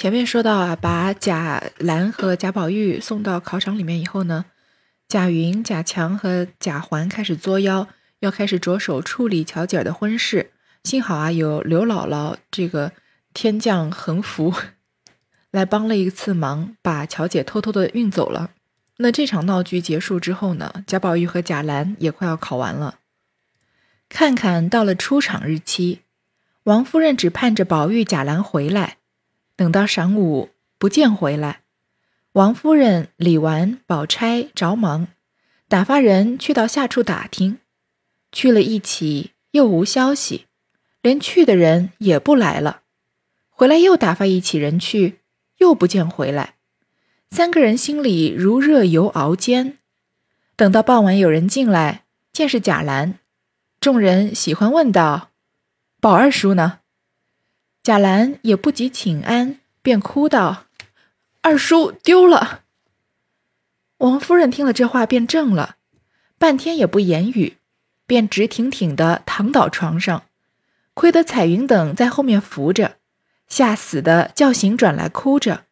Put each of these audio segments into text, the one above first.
前面说到啊，把贾兰和贾宝玉送到考场里面以后呢，贾云、贾强和贾环开始作妖，要开始着手处理巧姐儿的婚事。幸好啊，有刘姥姥这个天降横福，来帮了一次忙，把巧姐偷偷的运走了。那这场闹剧结束之后呢，贾宝玉和贾兰也快要考完了。看看到了出场日期，王夫人只盼着宝玉、贾兰回来。等到晌午不见回来，王夫人、李纨、宝钗着忙，打发人去到下处打听，去了一起又无消息，连去的人也不来了。回来又打发一起人去，又不见回来，三个人心里如热油熬煎。等到傍晚有人进来，见是贾兰，众人喜欢问道：“宝二叔呢？”贾兰也不及请安，便哭道：“二叔丢了。”王夫人听了这话，便怔了，半天也不言语，便直挺挺的躺倒床上。亏得彩云等在后面扶着，吓死的叫醒转来哭着。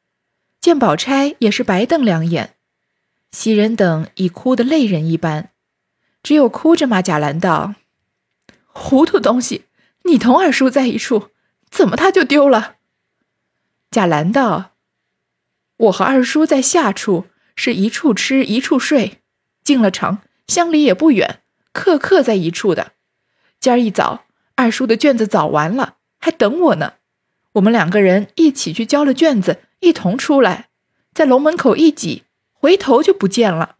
见宝钗也是白瞪两眼，袭人等已哭得泪人一般，只有哭着骂贾兰道：“糊涂东西，你同二叔在一处。”怎么他就丢了？贾兰道：“我和二叔在下处是一处吃一处睡，进了城乡里也不远，刻刻在一处的。今儿一早，二叔的卷子早完了，还等我呢。我们两个人一起去交了卷子，一同出来，在楼门口一挤，回头就不见了。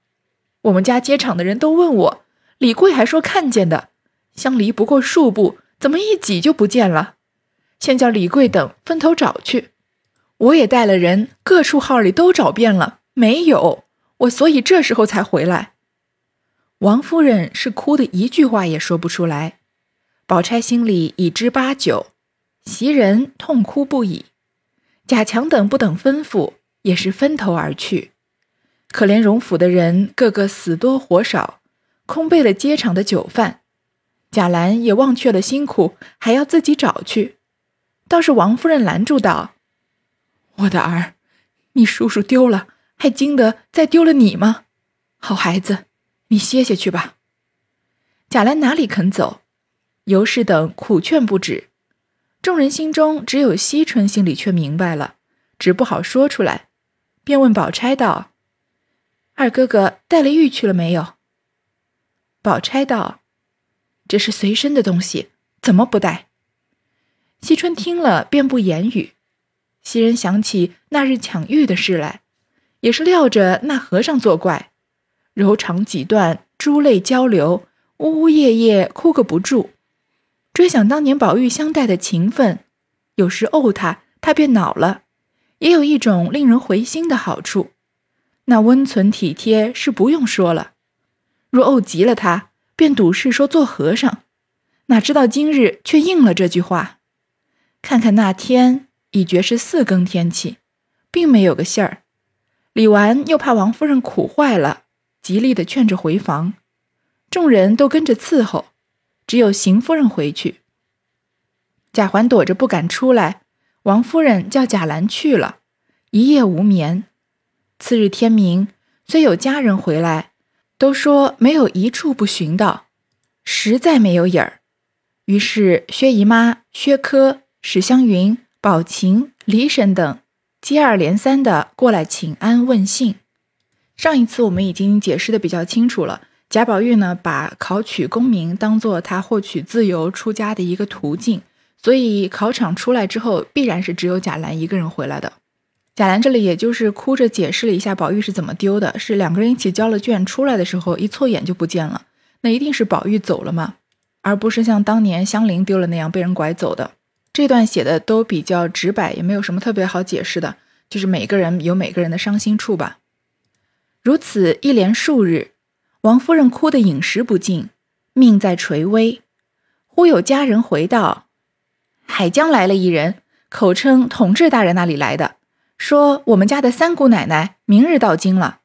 我们家接场的人都问我，李贵还说看见的，相离不过数步，怎么一挤就不见了？”先叫李贵等分头找去，我也带了人，各处号里都找遍了，没有我，所以这时候才回来。王夫人是哭的一句话也说不出来，宝钗心里已知八九，袭人痛哭不已，贾强等不等吩咐，也是分头而去。可怜荣府的人个个死多活少，空备了接场的酒饭，贾兰也忘却了辛苦，还要自己找去。倒是王夫人拦住道：“我的儿，你叔叔丢了，还惊得再丢了你吗？好孩子，你歇歇去吧。”贾兰哪里肯走，尤氏等苦劝不止，众人心中只有惜春心里却明白了，只不好说出来，便问宝钗道：“二哥哥带了玉去了没有？”宝钗道：“这是随身的东西，怎么不带？”惜春听了，便不言语。袭人想起那日抢玉的事来，也是料着那和尚作怪，柔肠几段，珠泪交流，呜呜咽咽哭个不住。追想当年宝玉相待的情分，有时怄他，他便恼了，也有一种令人回心的好处。那温存体贴是不用说了，若怄急了他，便赌誓说做和尚。哪知道今日却应了这句话。看看那天已觉是四更天气，并没有个信儿。李纨又怕王夫人苦坏了，极力的劝着回房。众人都跟着伺候，只有邢夫人回去。贾环躲着不敢出来，王夫人叫贾兰去了，一夜无眠。次日天明，虽有家人回来，都说没有一处不寻到，实在没有影儿。于是薛姨妈、薛科。史湘云、宝琴、李婶等接二连三的过来请安问信。上一次我们已经解释的比较清楚了。贾宝玉呢，把考取功名当做他获取自由出家的一个途径，所以考场出来之后，必然是只有贾兰一个人回来的。贾兰这里也就是哭着解释了一下宝玉是怎么丢的，是两个人一起交了卷出来的时候，一错眼就不见了。那一定是宝玉走了嘛，而不是像当年香菱丢了那样被人拐走的。这段写的都比较直白，也没有什么特别好解释的，就是每个人有每个人的伤心处吧。如此一连数日，王夫人哭得饮食不进，命在垂危。忽有家人回道：“海江来了一人，口称统治大人那里来的，说我们家的三姑奶奶明日到京了。”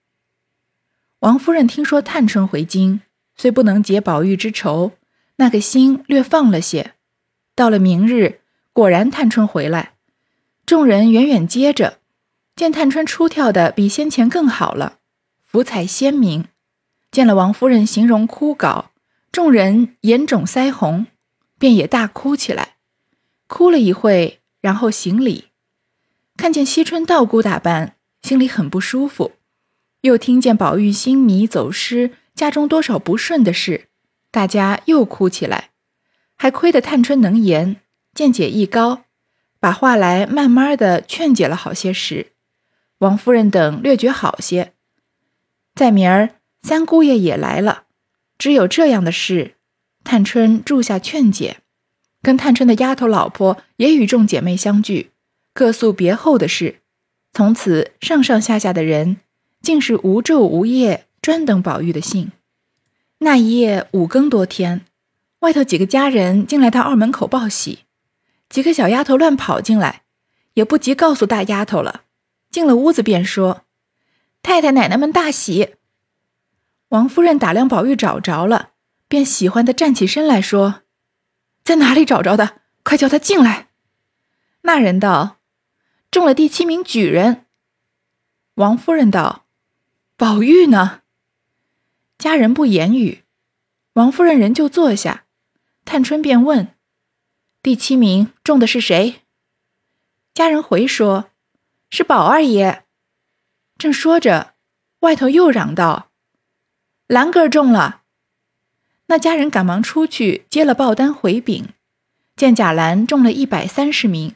王夫人听说探春回京，虽不能解宝玉之愁，那个心略放了些。到了明日。果然，探春回来，众人远远接着，见探春出跳的比先前更好了，福彩鲜明。见了王夫人形容枯槁，众人眼肿腮红，便也大哭起来。哭了一会，然后行礼。看见惜春道姑打扮，心里很不舒服。又听见宝玉心迷走失，家中多少不顺的事，大家又哭起来。还亏得探春能言，见解亦高，把话来慢慢的劝解了好些时。王夫人等略觉好些。再明儿。三姑爷也来了，只有这样的事，探春住下劝解，跟探春的丫头老婆也与众姐妹相聚，各诉别后的事。从此上上下下的人，竟是无昼无夜专等宝玉的信。那一夜五更多天，外头几个家人进来到二门口报喜，几个小丫头乱跑进来，也不及告诉大丫头了，进了屋子便说：“太太奶奶们大喜。”王夫人打量宝玉找着了，便喜欢的站起身来说：“在哪里找着的？快叫他进来。”那人道：“中了第七名举人。”王夫人道：“宝玉呢？”家人不言语，王夫人仍旧坐下。探春便问：“第七名中的是谁？”家人回说：“是宝二爷。”正说着，外头又嚷道。兰哥中了，那家人赶忙出去接了报单回禀，见贾兰中了一百三十名。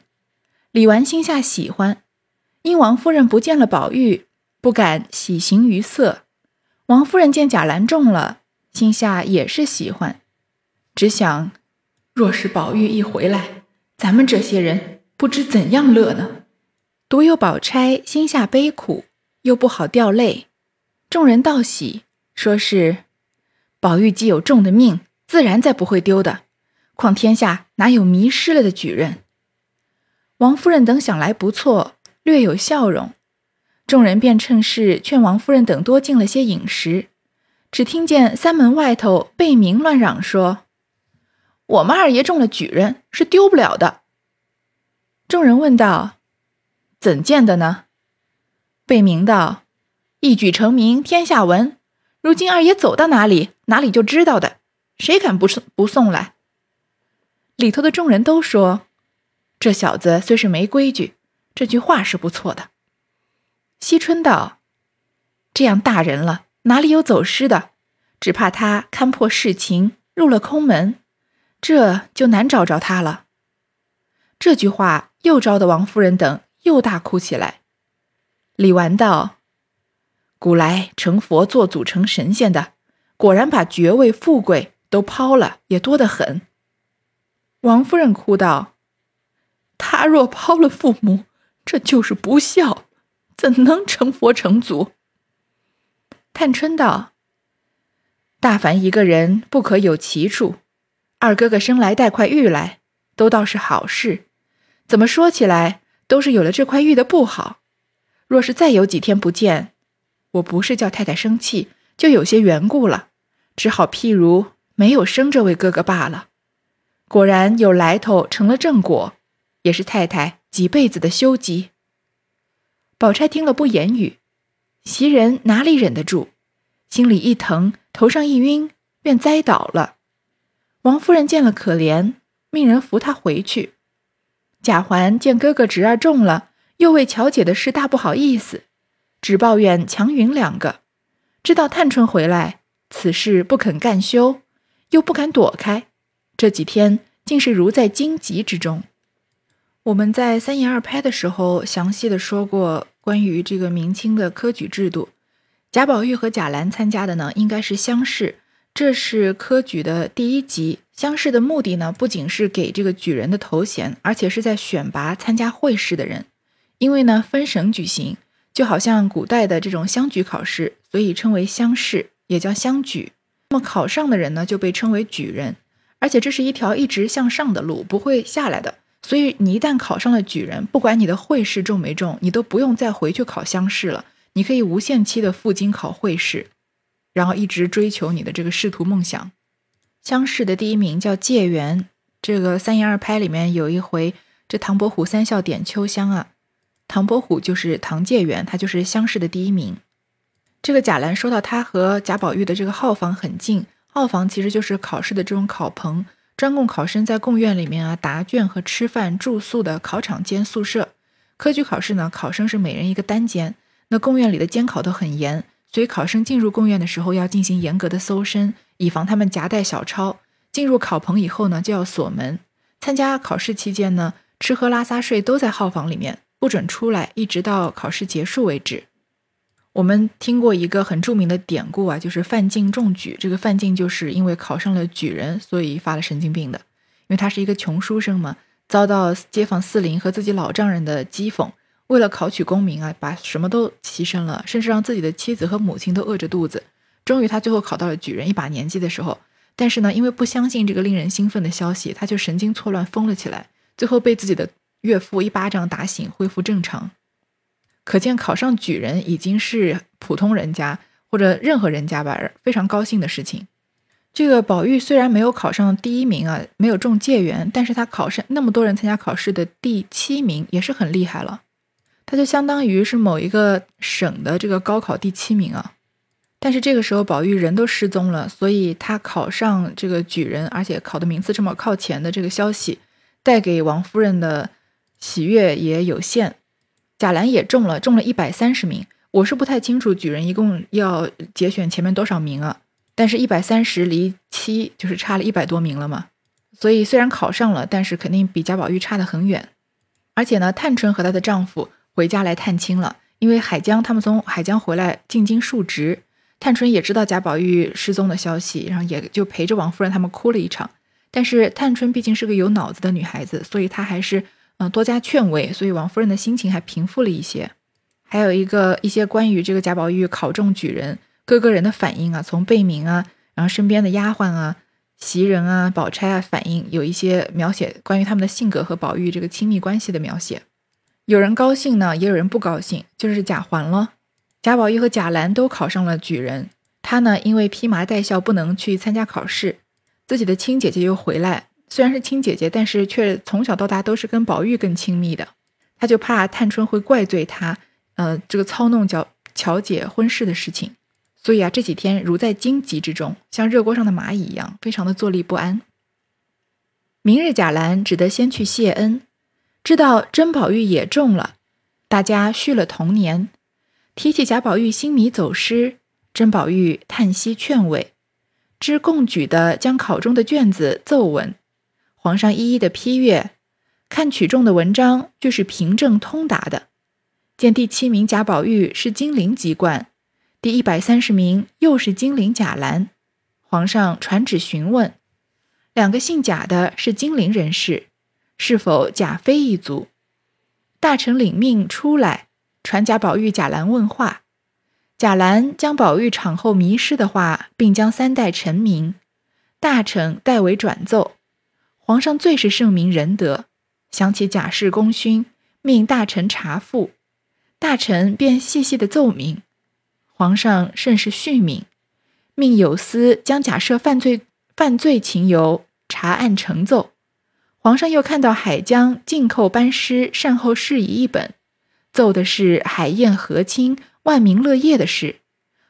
李纨心下喜欢，因王夫人不见了宝玉，不敢喜形于色。王夫人见贾兰中了，心下也是喜欢，只想，若是宝玉一回来，咱们这些人不知怎样乐呢？独有宝钗心下悲苦，又不好掉泪。众人道喜。说是宝玉既有重的命，自然再不会丢的。况天下哪有迷失了的举人？王夫人等想来不错，略有笑容。众人便趁势劝王夫人等多进了些饮食。只听见三门外头贝明乱嚷说：“我们二爷中了举人，是丢不了的。”众人问道：“怎见的呢？”贝明道：“一举成名，天下闻。”如今二爷走到哪里，哪里就知道的，谁敢不送不送来？里头的众人都说，这小子虽是没规矩，这句话是不错的。惜春道：“这样大人了，哪里有走失的？只怕他看破世情，入了空门，这就难找着他了。”这句话又招得王夫人等又大哭起来。李纨道。古来成佛做祖成神仙的，果然把爵位富贵都抛了，也多得很。王夫人哭道：“他若抛了父母，这就是不孝，怎能成佛成祖？”探春道：“大凡一个人不可有奇处，二哥哥生来带块玉来，都倒是好事。怎么说起来，都是有了这块玉的不好。若是再有几天不见。”我不是叫太太生气，就有些缘故了，只好譬如没有生这位哥哥罢了。果然有来头，成了正果，也是太太几辈子的修积。宝钗听了不言语，袭人哪里忍得住，心里一疼，头上一晕，便栽倒了。王夫人见了可怜，命人扶她回去。贾环见哥哥侄儿中了，又为巧姐的事大不好意思。只抱怨强云两个，知道探春回来，此事不肯干休，又不敢躲开，这几天竟是如在荆棘之中。我们在三言二拍的时候详细的说过关于这个明清的科举制度，贾宝玉和贾兰参加的呢，应该是乡试，这是科举的第一级。乡试的目的呢，不仅是给这个举人的头衔，而且是在选拔参加会试的人，因为呢分省举行。就好像古代的这种乡举考试，所以称为乡试，也叫乡举。那么考上的人呢，就被称为举人。而且这是一条一直向上的路，不会下来的。所以你一旦考上了举人，不管你的会试中没中，你都不用再回去考乡试了。你可以无限期的赴京考会试，然后一直追求你的这个仕途梦想。乡试的第一名叫解元，这个三言二拍里面有一回，这唐伯虎三笑点秋香啊，唐伯虎就是唐解元，他就是乡试的第一名。这个贾兰说到他和贾宝玉的这个号房很近，号房其实就是考试的这种考棚，专供考生在贡院里面啊答卷和吃饭住宿的考场兼宿舍。科举考试呢，考生是每人一个单间，那贡院里的监考都很严，所以考生进入贡院的时候要进行严格的搜身，以防他们夹带小抄。进入考棚以后呢，就要锁门。参加考试期间呢，吃喝拉撒睡都在号房里面，不准出来，一直到考试结束为止。我们听过一个很著名的典故啊，就是范进中举。这个范进就是因为考上了举人，所以发了神经病的。因为他是一个穷书生嘛，遭到街坊四邻和自己老丈人的讥讽，为了考取功名啊，把什么都牺牲了，甚至让自己的妻子和母亲都饿着肚子。终于他最后考到了举人，一把年纪的时候，但是呢，因为不相信这个令人兴奋的消息，他就神经错乱疯了起来，最后被自己的岳父一巴掌打醒，恢复正常。可见考上举人已经是普通人家或者任何人家吧非常高兴的事情。这个宝玉虽然没有考上第一名啊，没有中解元，但是他考上那么多人参加考试的第七名也是很厉害了。他就相当于是某一个省的这个高考第七名啊。但是这个时候宝玉人都失踪了，所以他考上这个举人，而且考的名次这么靠前的这个消息，带给王夫人的喜悦也有限。贾兰也中了，中了一百三十名。我是不太清楚举人一共要节选前面多少名啊？但是，一百三十离七就是差了一百多名了嘛。所以虽然考上了，但是肯定比贾宝玉差得很远。而且呢，探春和她的丈夫回家来探亲了，因为海江他们从海江回来进京述职，探春也知道贾宝玉失踪的消息，然后也就陪着王夫人他们哭了一场。但是探春毕竟是个有脑子的女孩子，所以她还是。嗯，多加劝慰，所以王夫人的心情还平复了一些。还有一个一些关于这个贾宝玉考中举人各个人的反应啊，从贝明啊，然后身边的丫鬟啊、袭人啊、宝钗啊反应，有一些描写关于他们的性格和宝玉这个亲密关系的描写。有人高兴呢，也有人不高兴，就是贾环了。贾宝玉和贾兰都考上了举人，他呢因为披麻戴孝不能去参加考试，自己的亲姐姐又回来。虽然是亲姐姐，但是却从小到大都是跟宝玉更亲密的。他就怕探春会怪罪他，呃，这个操弄巧巧姐婚事的事情。所以啊，这几天如在荆棘之中，像热锅上的蚂蚁一样，非常的坐立不安。明日贾兰只得先去谢恩，知道甄宝玉也中了，大家续了同年。提起贾宝玉新米走失，甄宝玉叹息劝慰，知共举的将考中的卷子奏文。皇上一一的批阅，看取中的文章俱是平正通达的。见第七名贾宝玉是金陵籍贯，第一百三十名又是金陵贾兰。皇上传旨询问，两个姓贾的是金陵人士，是否贾妃一族？大臣领命出来传贾宝玉、贾兰问话。贾兰将宝玉产后迷失的话，并将三代臣名，大臣代为转奏。皇上最是圣明仁德，想起贾氏功勋，命大臣查复，大臣便细细的奏明。皇上甚是训敏，命有司将假设犯罪犯罪情由查案呈奏。皇上又看到海江进寇班师善后事宜一本，奏的是海晏和亲、万民乐业的事。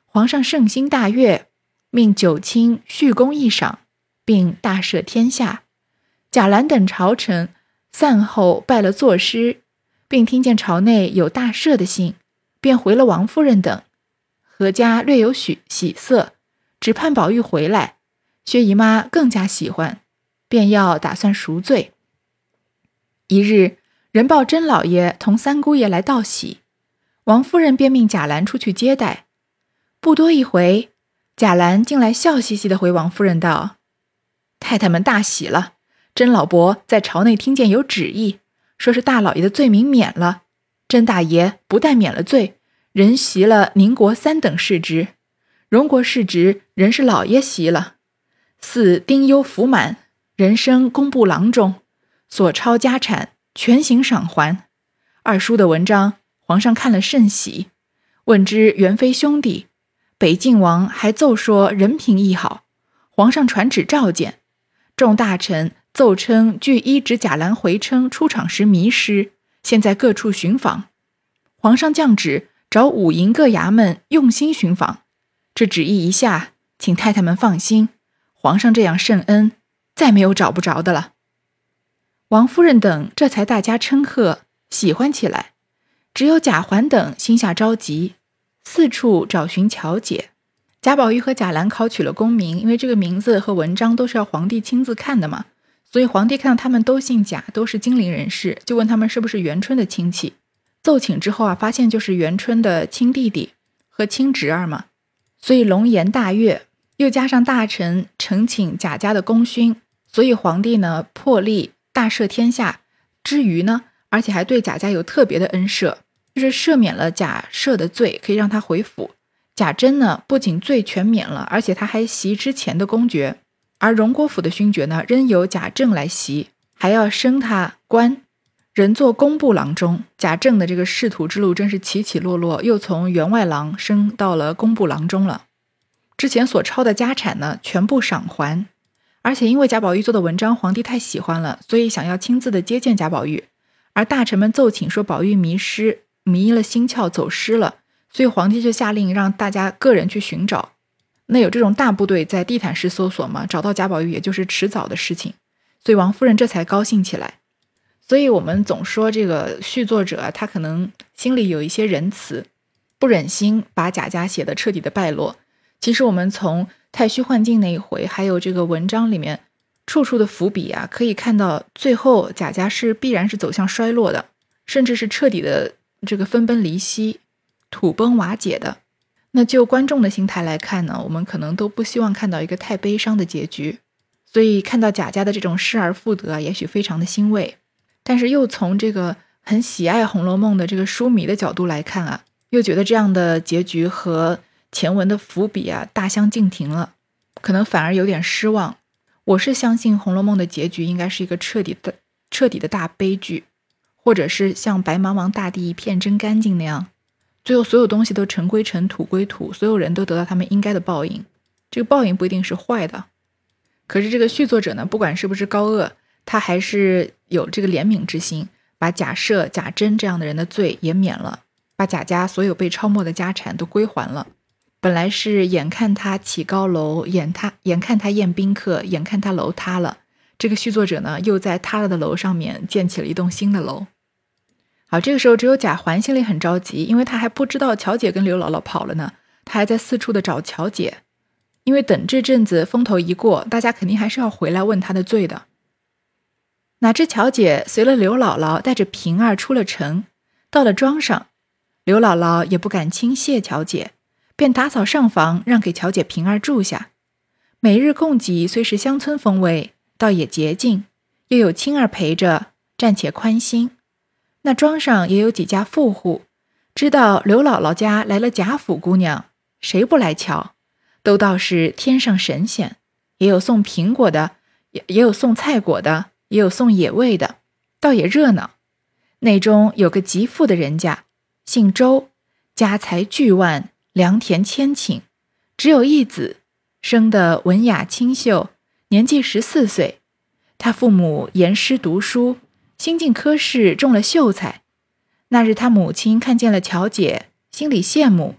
皇上圣心大悦，命九卿续功一赏，并大赦天下。贾兰等朝臣散后拜了作诗，并听见朝内有大赦的信，便回了王夫人等。何家略有许喜色，只盼宝玉回来。薛姨妈更加喜欢，便要打算赎罪。一日，人报甄老爷同三姑爷来道喜，王夫人便命贾兰出去接待。不多一回，贾兰进来笑嘻嘻的回王夫人道：“太太们大喜了。”甄老伯在朝内听见有旨意，说是大老爷的罪名免了。甄大爷不但免了罪，人袭了宁国三等世职，荣国世职人是老爷袭了。四丁忧福满，人升工部郎中，所抄家产全行赏还。二叔的文章，皇上看了甚喜，问之原非兄弟。北晋王还奏说人品亦好，皇上传旨召见众大臣。奏称据一指贾兰回称出场时迷失，现在各处寻访。皇上降旨找五营各衙门用心寻访。这旨意一下，请太太们放心，皇上这样圣恩，再没有找不着的了。王夫人等这才大加称贺，喜欢起来。只有贾环等心下着急，四处找寻乔姐。贾宝玉和贾兰考取了功名，因为这个名字和文章都是要皇帝亲自看的嘛，所以皇帝看到他们都姓贾，都是金陵人士，就问他们是不是元春的亲戚。奏请之后啊，发现就是元春的亲弟弟和亲侄儿嘛。所以龙颜大悦，又加上大臣呈请贾家的功勋，所以皇帝呢破例大赦天下之余呢，而且还对贾家有特别的恩赦，就是赦免了贾赦的罪，可以让他回府。贾珍呢不仅罪全免了，而且他还袭之前的公爵，而荣国府的勋爵呢仍由贾政来袭，还要升他官，人做工部郎中。贾政的这个仕途之路真是起起落落，又从员外郎升到了工部郎中了。之前所抄的家产呢，全部赏还，而且因为贾宝玉做的文章，皇帝太喜欢了，所以想要亲自的接见贾宝玉。而大臣们奏请说宝玉迷失，迷了心窍，走失了，所以皇帝就下令让大家个人去寻找。那有这种大部队在地毯式搜索嘛，找到贾宝玉也就是迟早的事情，所以王夫人这才高兴起来。所以我们总说这个续作者他可能心里有一些仁慈，不忍心把贾家写的彻底的败落。其实我们从太虚幻境那一回，还有这个文章里面处处的伏笔啊，可以看到最后贾家是必然是走向衰落的，甚至是彻底的这个分崩离析、土崩瓦解的。那就观众的心态来看呢，我们可能都不希望看到一个太悲伤的结局，所以看到贾家的这种失而复得，也许非常的欣慰。但是又从这个很喜爱《红楼梦》的这个书迷的角度来看啊，又觉得这样的结局和。前文的伏笔啊，大相径庭了，可能反而有点失望。我是相信《红楼梦》的结局应该是一个彻底的、彻底的大悲剧，或者是像白茫茫大地一片真干净那样，最后所有东西都尘归尘，土归土，所有人都得到他们应该的报应。这个报应不一定是坏的，可是这个续作者呢，不管是不是高恶，他还是有这个怜悯之心，把贾赦、贾珍这样的人的罪也免了，把贾家所有被抄没的家产都归还了。本来是眼看他起高楼，眼他眼看他宴宾客，眼看他楼塌了。这个续作者呢，又在塌了的楼上面建起了一栋新的楼。好，这个时候只有贾环心里很着急，因为他还不知道乔姐跟刘姥姥跑了呢，他还在四处的找乔姐。因为等这阵子风头一过，大家肯定还是要回来问他的罪的。哪知乔姐随了刘姥姥，带着平儿出了城，到了庄上，刘姥姥也不敢轻谢乔姐。便打扫上房，让给乔姐平儿住下。每日供给虽是乡村风味，倒也洁净，又有青儿陪着，暂且宽心。那庄上也有几家富户，知道刘姥姥家来了贾府姑娘，谁不来瞧？都道是天上神仙。也有送苹果的，也也有送菜果的，也有送野味的，倒也热闹。内中有个极富的人家，姓周，家财巨万。良田千顷，只有一子，生得文雅清秀，年纪十四岁。他父母严师读书，新进科试中了秀才。那日他母亲看见了乔姐，心里羡慕，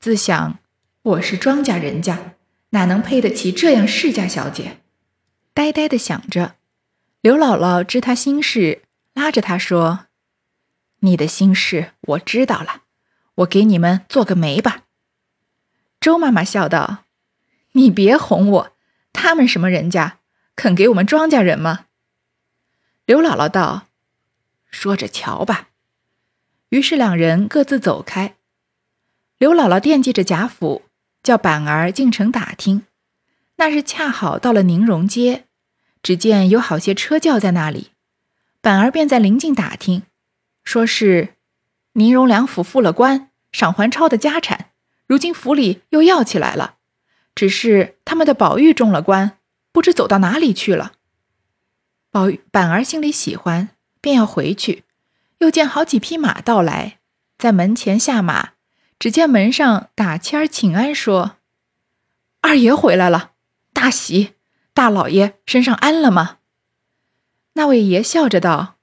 自想：我是庄稼人家，哪能配得起这样世家小姐？呆呆的想着。刘姥姥知他心事，拉着他说：“你的心事我知道了，我给你们做个媒吧。”周妈妈笑道：“你别哄我，他们什么人家，肯给我们庄稼人吗？”刘姥姥道：“说着瞧吧。”于是两人各自走开。刘姥姥惦记着贾府，叫板儿进城打听。那日恰好到了宁荣街，只见有好些车轿在那里，板儿便在临近打听，说是宁荣两府复了官，赏还抄的家产。如今府里又要起来了，只是他们的宝玉中了官，不知走到哪里去了。宝玉板儿心里喜欢，便要回去，又见好几匹马到来，在门前下马，只见门上打签儿请安，说：“二爷回来了，大喜！大老爷身上安了吗？”那位爷笑着道：“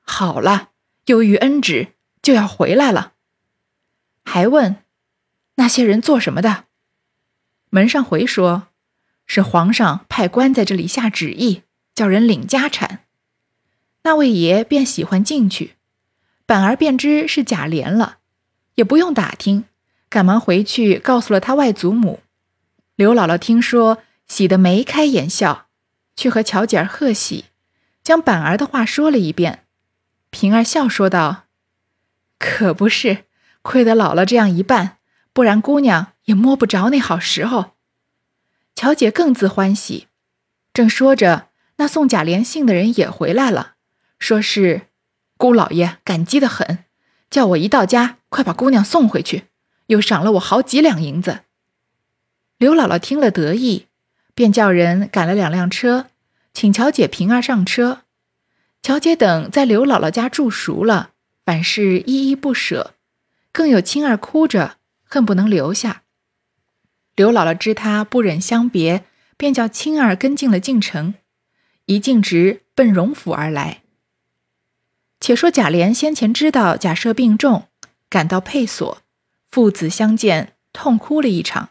好了，有遇恩旨，就要回来了。”还问：“那些人做什么的？”门上回说：“是皇上派官在这里下旨意，叫人领家产。”那位爷便喜欢进去，板儿便知是贾琏了，也不用打听，赶忙回去告诉了他外祖母。刘姥姥听说，喜得眉开眼笑，去和巧姐儿贺喜，将板儿的话说了一遍。平儿笑说道：“可不是，亏得姥姥这样一办，不然姑娘也摸不着那好时候。”巧姐更自欢喜，正说着，那送贾琏信的人也回来了。说是姑老爷感激的很，叫我一到家快把姑娘送回去，又赏了我好几两银子。刘姥姥听了得意，便叫人赶了两辆车，请乔姐、平儿上车。乔姐等在刘姥姥家住熟了，凡事依依不舍，更有青儿哭着恨不能留下。刘姥姥知她不忍相别，便叫青儿跟进了进城，一径直奔荣府而来。且说贾琏先前知道贾赦病重，赶到配所，父子相见，痛哭了一场，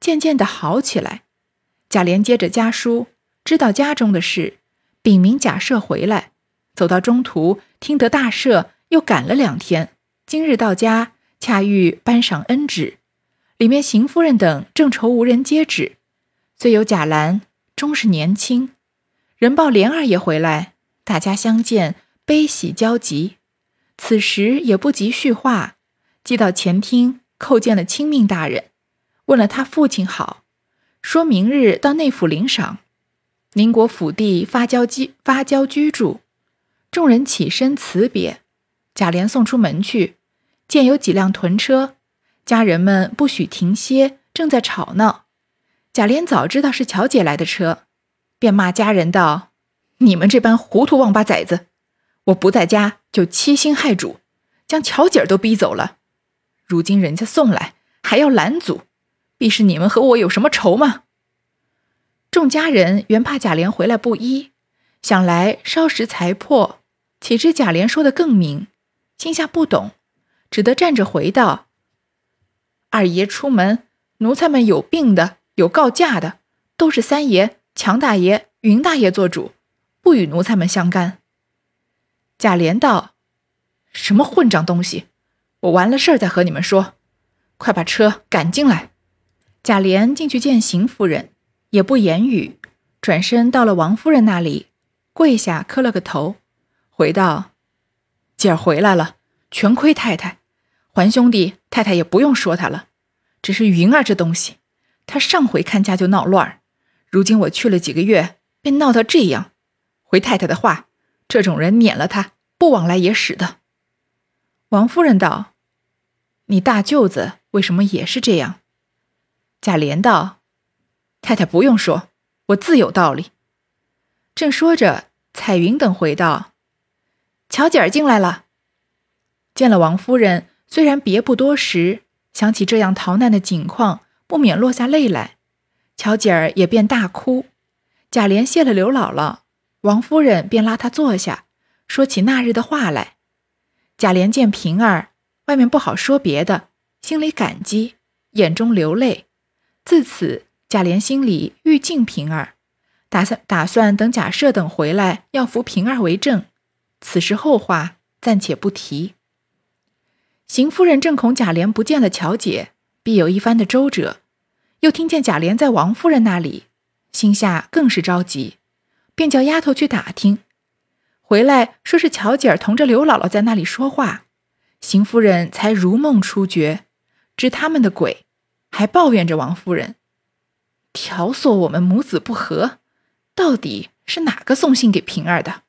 渐渐的好起来。贾琏接着家书，知道家中的事，禀明贾赦回来。走到中途，听得大赦又赶了两天，今日到家，恰遇颁赏恩旨，里面邢夫人等正愁无人接旨，虽有贾兰，终是年轻。人报莲儿也回来，大家相见。悲喜交集，此时也不及叙话，即到前厅叩见了亲命大人，问了他父亲好，说明日到内府领赏，宁国府地发交居发交居住。众人起身辞别，贾琏送出门去，见有几辆屯车，家人们不许停歇，正在吵闹。贾琏早知道是乔姐来的车，便骂家人道：“你们这般糊涂王八崽子！”我不在家就欺心害主，将乔姐都逼走了。如今人家送来还要拦阻，必是你们和我有什么仇吗？众家人原怕贾琏回来不依，想来稍时才破，岂知贾琏说的更明，心下不懂，只得站着回道：“二爷出门，奴才们有病的，有告假的，都是三爷、强大爷、云大爷做主，不与奴才们相干。”贾琏道：“什么混账东西！我完了事儿再和你们说。快把车赶进来。”贾琏进去见邢夫人，也不言语，转身到了王夫人那里，跪下磕了个头，回道：“姐儿回来了，全亏太太。还兄弟太太也不用说他了，只是云儿这东西，他上回看家就闹乱，如今我去了几个月，便闹到这样。回太太的话。”这种人撵了他，不往来也使的。王夫人道：“你大舅子为什么也是这样？”贾琏道：“太太不用说，我自有道理。”正说着，彩云等回道：“巧姐儿进来了。”见了王夫人，虽然别不多时，想起这样逃难的景况，不免落下泪来。巧姐儿也便大哭。贾琏谢了刘姥姥。王夫人便拉他坐下，说起那日的话来。贾琏见平儿外面不好说别的，心里感激，眼中流泪。自此，贾琏心里愈敬平儿，打算打算等贾赦等回来，要扶平儿为正。此事后话暂且不提。邢夫人正恐贾琏不见了巧姐，必有一番的周折，又听见贾琏在王夫人那里，心下更是着急。便叫丫头去打听，回来说是巧姐儿同着刘姥姥在那里说话，邢夫人才如梦初觉，知他们的鬼，还抱怨着王夫人，挑唆我们母子不和，到底是哪个送信给平儿的？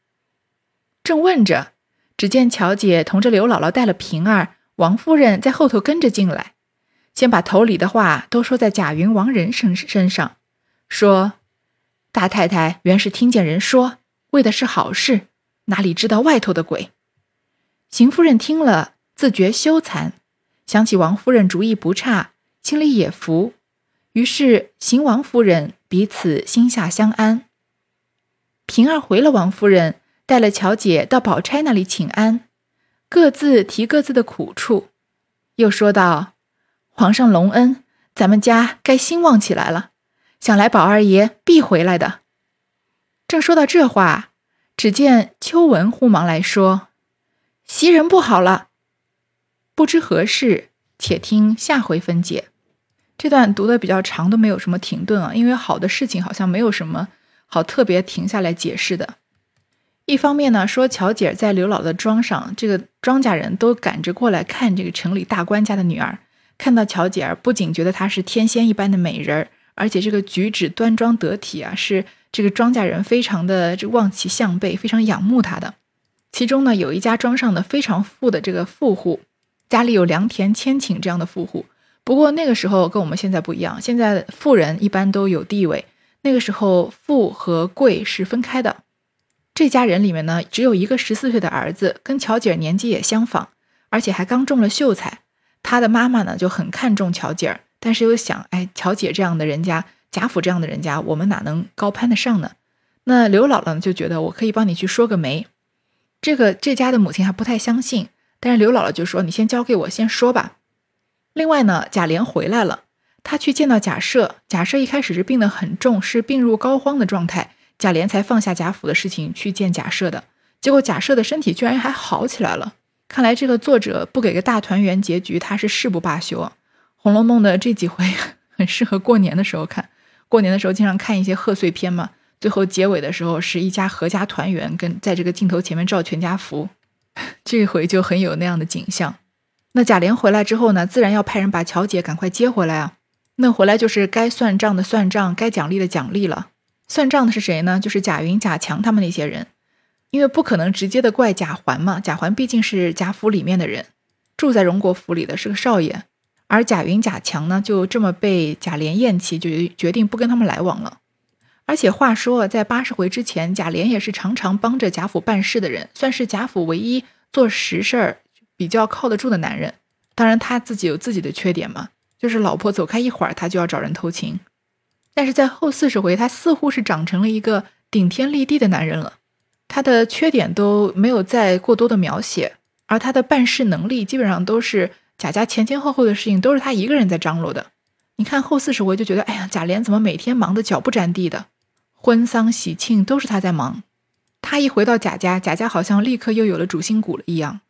正问着，只见巧姐同着刘姥姥带了平儿，王夫人在后头跟着进来，先把头里的话都说在贾云、王仁身身上，说。大太太原是听见人说，为的是好事，哪里知道外头的鬼？邢夫人听了，自觉羞惭，想起王夫人主意不差，心里也服。于是邢王夫人彼此心下相安。平儿回了王夫人，带了乔姐到宝钗那里请安，各自提各自的苦处，又说道：“皇上隆恩，咱们家该兴旺起来了，想来宝二爷必回来的。”正说到这话，只见秋文忽忙来说：“袭人不好了。”不知何事，且听下回分解。这段读的比较长，都没有什么停顿啊，因为好的事情好像没有什么好特别停下来解释的。一方面呢，说乔姐在刘姥的庄上，这个庄稼人都赶着过来看这个城里大官家的女儿，看到乔姐儿，不仅觉得她是天仙一般的美人儿，而且这个举止端庄得体啊，是这个庄稼人非常的这望其项背，非常仰慕她的。其中呢，有一家庄上的非常富的这个富户，家里有良田千顷这样的富户。不过那个时候跟我们现在不一样，现在富人一般都有地位，那个时候富和贵是分开的。这家人里面呢，只有一个十四岁的儿子，跟乔姐年纪也相仿，而且还刚中了秀才。他的妈妈呢就很看重乔姐，但是又想，哎，乔姐这样的人家，贾府这样的人家，我们哪能高攀得上呢？那刘姥姥就觉得我可以帮你去说个媒。这个这家的母亲还不太相信，但是刘姥姥就说：“你先交给我，先说吧。”另外呢，贾琏回来了，他去见到贾赦。贾赦一开始是病得很重，是病入膏肓的状态。贾琏才放下贾府的事情去见贾赦的。结果贾赦的身体居然还好起来了。看来这个作者不给个大团圆结局，他是誓不罢休啊！《红楼梦》的这几回 很适合过年的时候看。过年的时候经常看一些贺岁片嘛，最后结尾的时候是一家合家团圆，跟在这个镜头前面照全家福，这回就很有那样的景象。那贾琏回来之后呢，自然要派人把乔姐赶快接回来啊。那回来就是该算账的算账，该奖励的奖励了。算账的是谁呢？就是贾云、贾强他们那些人，因为不可能直接的怪贾环嘛。贾环毕竟是贾府里面的人，住在荣国府里的是个少爷，而贾云、贾强呢，就这么被贾琏厌弃，就决定不跟他们来往了。而且话说，在八十回之前，贾琏也是常常帮着贾府办事的人，算是贾府唯一做实事儿。比较靠得住的男人，当然他自己有自己的缺点嘛，就是老婆走开一会儿，他就要找人偷情。但是在后四十回，他似乎是长成了一个顶天立地的男人了，他的缺点都没有再过多的描写，而他的办事能力基本上都是贾家前前后后的事情都是他一个人在张罗的。你看后四十回就觉得，哎呀，贾琏怎么每天忙得脚不沾地的，婚丧喜庆都是他在忙，他一回到贾家，贾家好像立刻又有了主心骨了一样。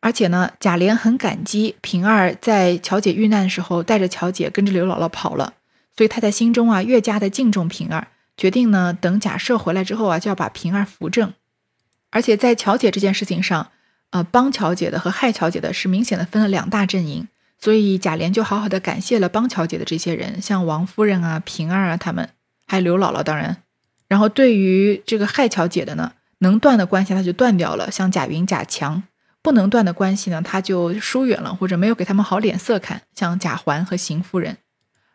而且呢，贾琏很感激平儿在乔姐遇难的时候带着乔姐跟着刘姥姥跑了，所以他在心中啊越加的敬重平儿，决定呢等贾赦回来之后啊就要把平儿扶正。而且在乔姐这件事情上，呃，帮乔姐的和害乔姐的是明显的分了两大阵营，所以贾琏就好好的感谢了帮乔姐的这些人，像王夫人啊、平儿啊他们，还有刘姥姥当然。然后对于这个害乔姐的呢，能断的关系他就断掉了，像贾云、贾强。不能断的关系呢，他就疏远了，或者没有给他们好脸色看，像贾环和邢夫人。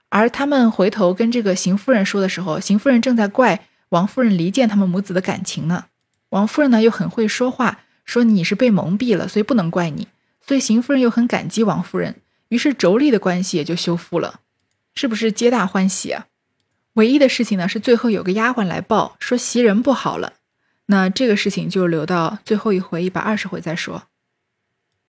而他们回头跟这个邢夫人说的时候，邢夫人正在怪王夫人离间他们母子的感情呢。王夫人呢又很会说话，说你是被蒙蔽了，所以不能怪你。所以邢夫人又很感激王夫人，于是妯娌的关系也就修复了，是不是皆大欢喜啊？唯一的事情呢是最后有个丫鬟来报说袭人不好了，那这个事情就留到最后一回一百二十回再说。